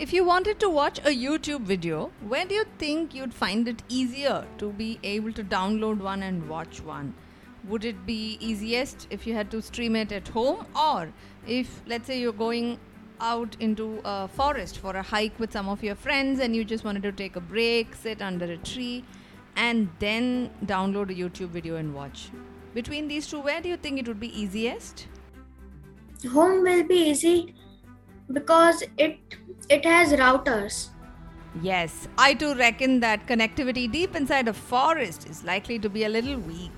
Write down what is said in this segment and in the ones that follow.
If you wanted to watch a YouTube video, where do you think you'd find it easier to be able to download one and watch one? Would it be easiest if you had to stream it at home, or if, let's say, you're going out into a forest for a hike with some of your friends and you just wanted to take a break, sit under a tree, and then download a YouTube video and watch? Between these two, where do you think it would be easiest? Home will be easy because it it has routers. Yes, I too reckon that connectivity deep inside a forest is likely to be a little weak.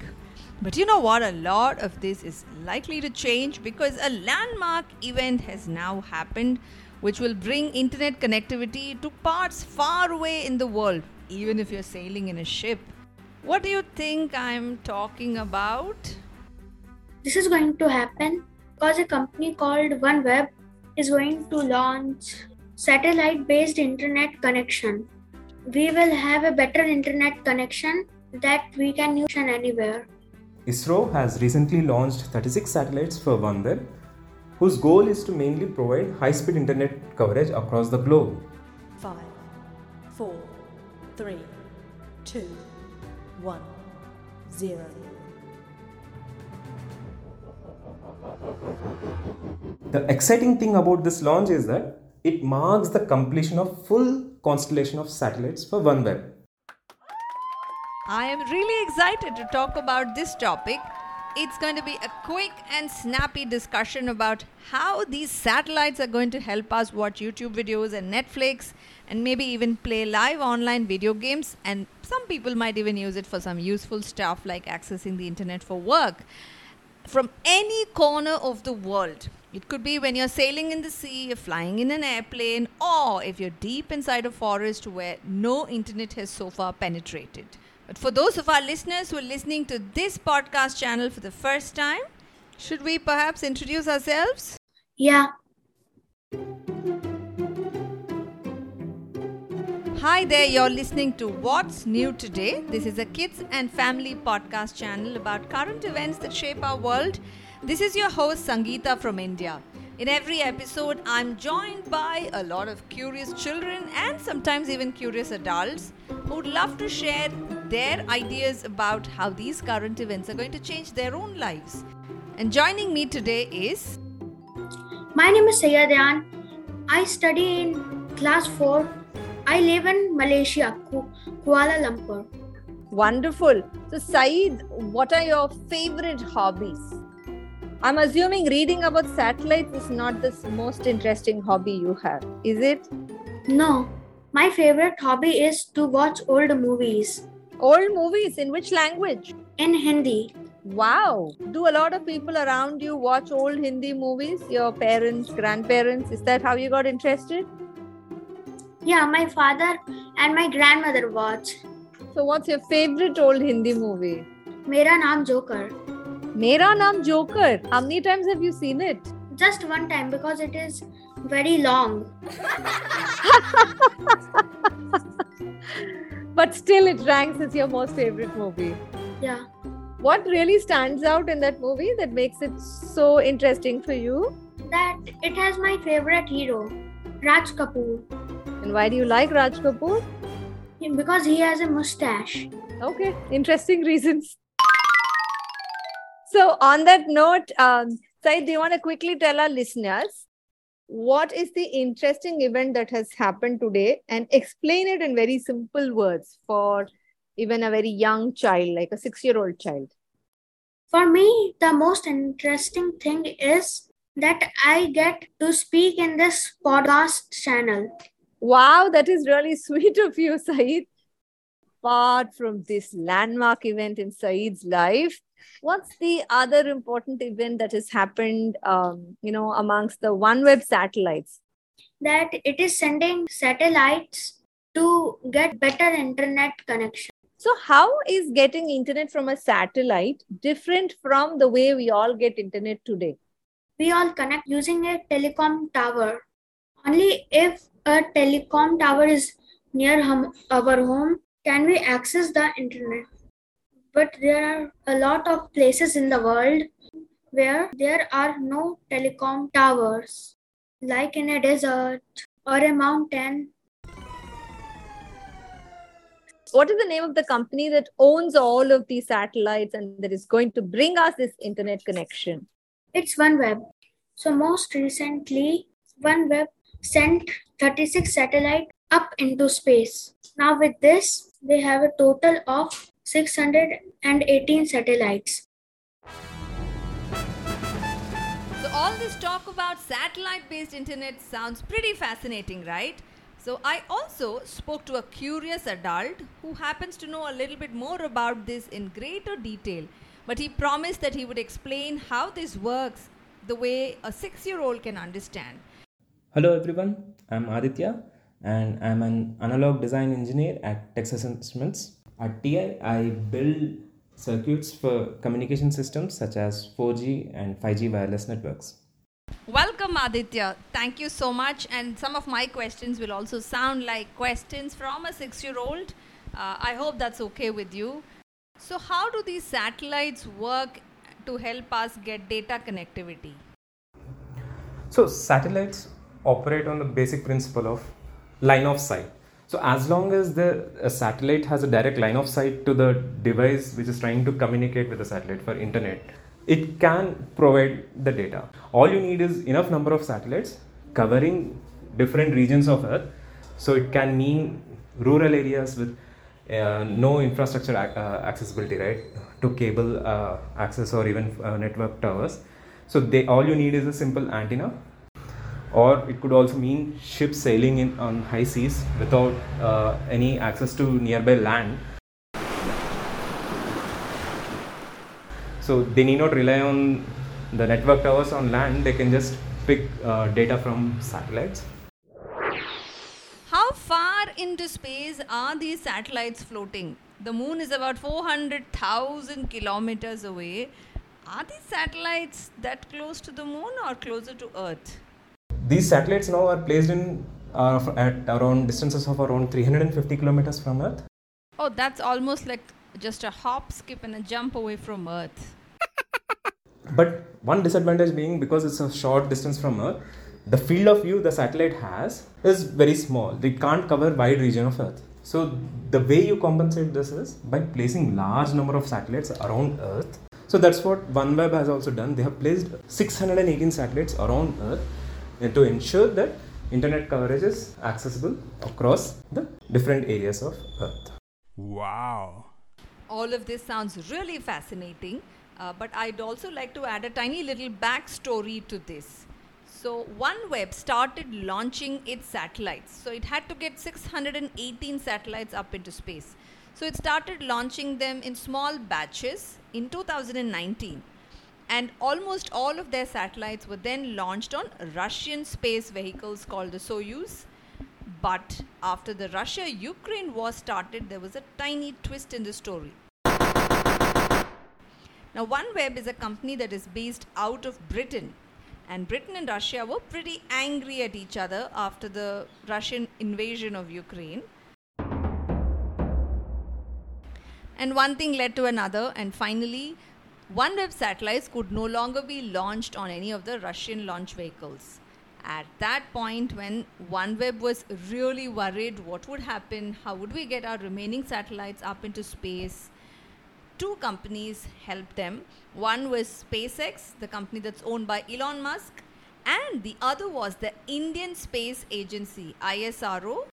But you know what? A lot of this is likely to change because a landmark event has now happened which will bring internet connectivity to parts far away in the world, even if you're sailing in a ship. What do you think I'm talking about? This is going to happen because a company called OneWeb is going to launch satellite based internet connection. We will have a better internet connection that we can use anywhere. ISRO has recently launched 36 satellites for OneWeb, whose goal is to mainly provide high speed internet coverage across the globe. Five, four, three, two, one, zero. The exciting thing about this launch is that it marks the completion of full constellation of satellites for OneWeb. I am really excited to talk about this topic. It's going to be a quick and snappy discussion about how these satellites are going to help us watch YouTube videos and Netflix and maybe even play live online video games. And some people might even use it for some useful stuff like accessing the internet for work from any corner of the world. It could be when you're sailing in the sea, you're flying in an airplane, or if you're deep inside a forest where no internet has so far penetrated. But for those of our listeners who are listening to this podcast channel for the first time, should we perhaps introduce ourselves? Yeah, Hi there, you're listening to What's New Today. This is a kids and family podcast channel about current events that shape our world. This is your host, Sangeeta from India. In every episode, I'm joined by a lot of curious children and sometimes even curious adults who would love to share their ideas about how these current events are going to change their own lives. And joining me today is my name is Syed Ayan. I study in class 4. I live in Malaysia, Kuala Lumpur. Wonderful. So, Syed, what are your favorite hobbies? I'm assuming reading about satellites is not the most interesting hobby you have, is it? No, my favorite hobby is to watch old movies Old movies in which language? in Hindi. Wow. Do a lot of people around you watch old Hindi movies? Your parents, grandparents? Is that how you got interested? Yeah, my father and my grandmother watch. So, what's your favorite old Hindi movie? Mera Naam Joker. Mera Naam Joker. How many times have you seen it? Just one time because it is very long. But still, it ranks as your most favorite movie. Yeah. What really stands out in that movie that makes it so interesting for you? That it has my favorite hero, Raj Kapoor, And why do you like Raj Kapoor? because he has a mustache. Okay, interesting reasons. So, on that note, um, Syed, do you want to quickly tell our listeners what is the interesting event that has happened today and explain it in very simple words for even a very young child, like a six year old child? For me, the most interesting thing is that I get to speak in this podcast channel. Wow, that is really sweet of you, Syed. Apart from this landmark event in Syed's life, what's the other important event that has happened, um, you know, amongst the OneWeb satellites? That it is sending satellites to get better internet connection. So, how is getting internet from a satellite different from the way we all get internet today? We all connect using a telecom tower. Only if a telecom tower is near hum- our home can we access the internet. But there are a lot of places in the world where there are no telecom towers, like in a desert or a mountain. What is the name of the company that owns all of these satellites and that is going to bring us this internet connection? It's OneWeb. So most recently, OneWeb sent 36 satellites up into space. Now with this, they have a total of 618 satellites. So, all this talk about satellite based internet sounds pretty fascinating, right? So, I also spoke to a curious adult who happens to know a little bit more about this in greater detail. But he promised that he would explain how this works the way a six year old can understand. Hello everyone, I'm Aditya and I'm an analog design engineer at Texas Instruments. At TI, I build circuits for communication systems such as 4G and 5G wireless networks. Welcome, Aditya. Thank you so much. And some of my questions will also sound like questions from a six year old. Uh, I hope that's okay with you. So, how do these satellites work to help us get data connectivity? So, satellites operate on the basic principle of line of sight. So as long as the satellite has a direct line of sight to the device which is trying to communicate with the satellite for internet, it can provide the data. All you need is enough number of satellites covering different regions of Earth. So it can mean rural areas with uh, no infrastructure uh, accessibility, right, to cable uh, access or even uh, network towers. So they all you need is a simple antenna or it could also mean ships sailing in on high seas without uh, any access to nearby land so they need not rely on the network towers on land they can just pick uh, data from satellites How far into space are these satellites floating? The moon is about 400,000 kilometers away. Are these satellites that close to the moon or closer to Earth? These satellites now are placed in uh, at around distances of around 350 kilometers from earth. Oh, that's almost like just a hop, skip, and a jump away from Earth. but one disadvantage being because it's a short distance from earth the field of view the satellite has is very small. They can't cover wide region of earth. So the way you compensate this is by placing large number of satellites around earth. So that's what oneweb has also done. They have placed 618 satellites around earth and to ensure that internet coverage is accessible across the different areas of earth Wow. All of this sounds really fascinating, uh, but I'd also like to add a tiny little backstory to this. So, OneWeb started launching its satellites. So, it had to get 618 satellites up into space. So, it started launching them in small batches in 2019. And almost all of their satellites were then launched on Russian space vehicles called the Soyuz. But after the Russia Ukraine war started, there was a tiny twist in the story. Now, OneWeb is a company that is based out of Britain, and Britain and Russia were pretty angry at each other after the Russian invasion of Ukraine. And one thing led to another, and finally, OneWeb satellites could no longer be launched on any of the Russian launch vehicles. At that point, when OneWeb was really worried what would happen, how would we get our remaining satellites up into space, two companies helped them. One was SpaceX, the company that's owned by Elon Musk, and the other was the Indian Space Agency, ISRO.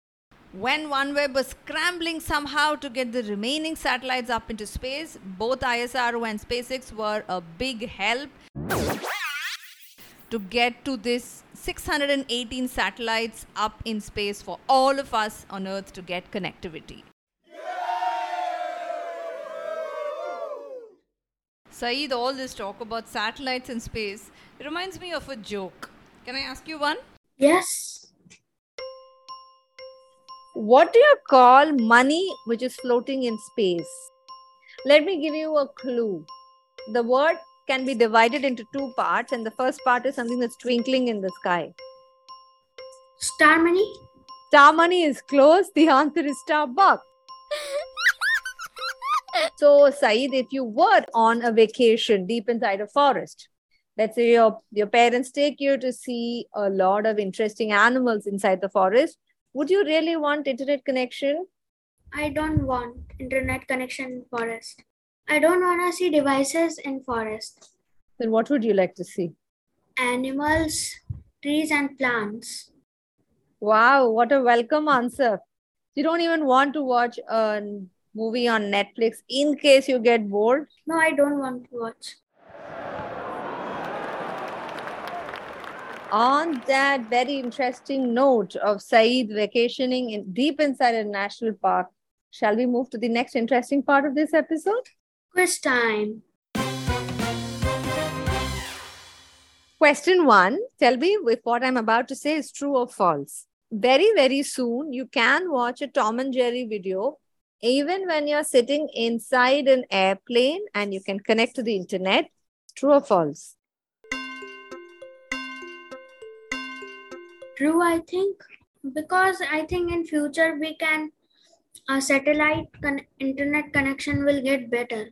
When OneWeb was scrambling somehow to get the remaining satellites up into space, both ISRO and SpaceX were a big help to get to this 618 satellites up in space for all of us on Earth to get connectivity. Syed, all this talk about satellites in space reminds me of a joke. Can I ask you one? Yes. What do you call money which is floating in space? Let me give you a clue. The word can be divided into two parts, and the first part is something that's twinkling in the sky. Star money? Star money is close. The answer is Starbucks. So, Syed, if you were on a vacation deep inside a forest let's say your, your parents take you to see a lot of interesting animals inside the forest, would you really want internet connection? I don't want internet connection in forest. I don't want to see devices in forest. Then what would you like to see? Animals, trees and plants. Wow, what a welcome answer. You don't even want to watch a movie on Netflix in case you get bored? No, I don't want to watch. On that very interesting note of Syed vacationing in deep inside a national park, shall we move to the next interesting part of this episode? Quiz time. Question one Tell me if what I'm about to say is true or false. Very, very soon, you can watch a Tom and Jerry video even when you're sitting inside an airplane and you can connect to the internet. True or false? True, I think. Because I think in future we can, a satellite con- internet connection will get better.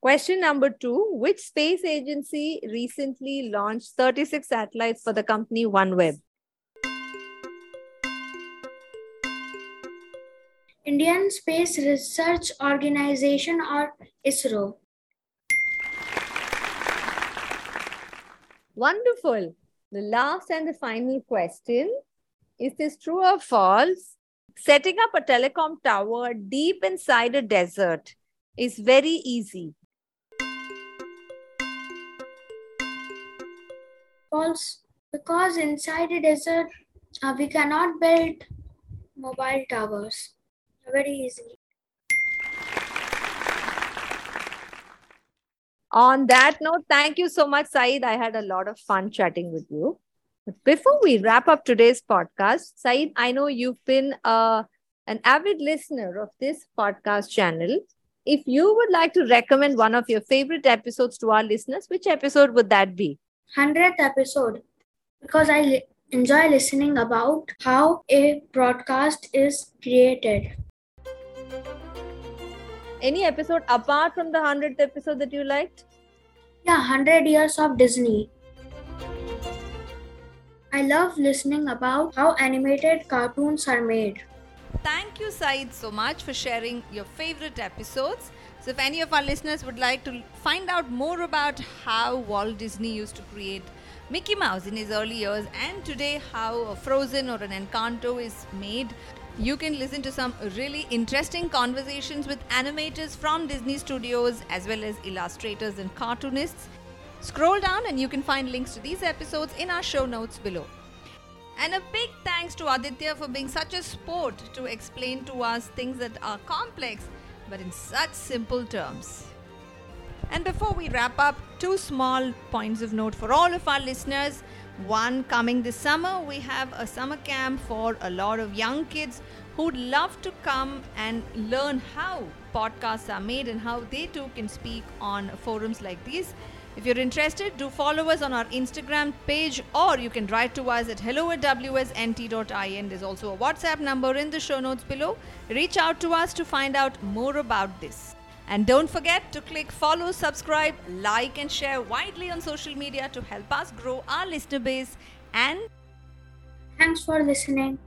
Question number two Which space agency recently launched 36 satellites for the company OneWeb? Indian Space Research Organization or ISRO. Wonderful. The last and the final question Is this true or false? Setting up a telecom tower deep inside a desert is very easy. False. Because inside a desert, uh, we cannot build mobile towers very easily. On that note, thank you so much, Syed. I had a lot of fun chatting with you. But before we wrap up today's podcast, Syed, I know you've been uh, an avid listener of this podcast channel. If you would like to recommend one of your favorite episodes to our listeners, which episode would that be? 100th episode because I li- enjoy listening about how a broadcast is created. Any episode apart from the 100th episode that you liked? Yeah, 100 years of Disney. I love listening about how animated cartoons are made. Thank you, Syed, so much for sharing your favorite episodes. So, if any of our listeners would like to find out more about how Walt Disney used to create Mickey Mouse in his early years and today how a Frozen or an Encanto is made, you can listen to some really interesting conversations with animators from Disney Studios as well as illustrators and cartoonists. Scroll down and you can find links to these episodes in our show notes below. And a big thanks to Aditya for being such a sport to explain to us things that are complex but in such simple terms. And before we wrap up, two small points of note for all of our listeners. One coming this summer, we have a summer camp for a lot of young kids who'd love to come and learn how podcasts are made and how they too can speak on forums like these. If you're interested, do follow us on our Instagram page or you can write to us at hello at wsnt.in. There's also a WhatsApp number in the show notes below. Reach out to us to find out more about this. And don't forget to click follow, subscribe, like, and share widely on social media to help us grow our listener base. And thanks for listening.